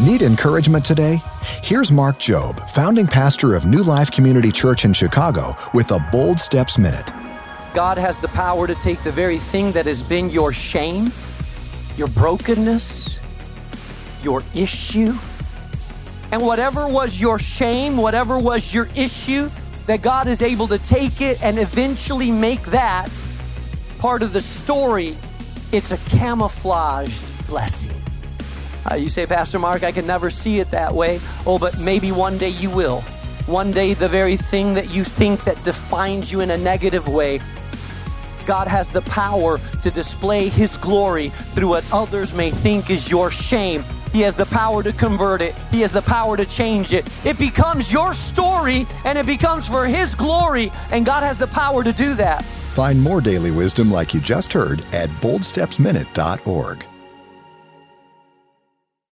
Need encouragement today? Here's Mark Jobe, founding pastor of New Life Community Church in Chicago, with a Bold Steps Minute. God has the power to take the very thing that has been your shame, your brokenness, your issue, and whatever was your shame, whatever was your issue, that God is able to take it and eventually make that part of the story. It's a camouflaged blessing. Uh, you say, Pastor Mark, I can never see it that way. Oh, but maybe one day you will. One day, the very thing that you think that defines you in a negative way, God has the power to display His glory through what others may think is your shame. He has the power to convert it. He has the power to change it. It becomes your story and it becomes for His glory, and God has the power to do that. Find more daily wisdom like you just heard at boldstepsminute.org.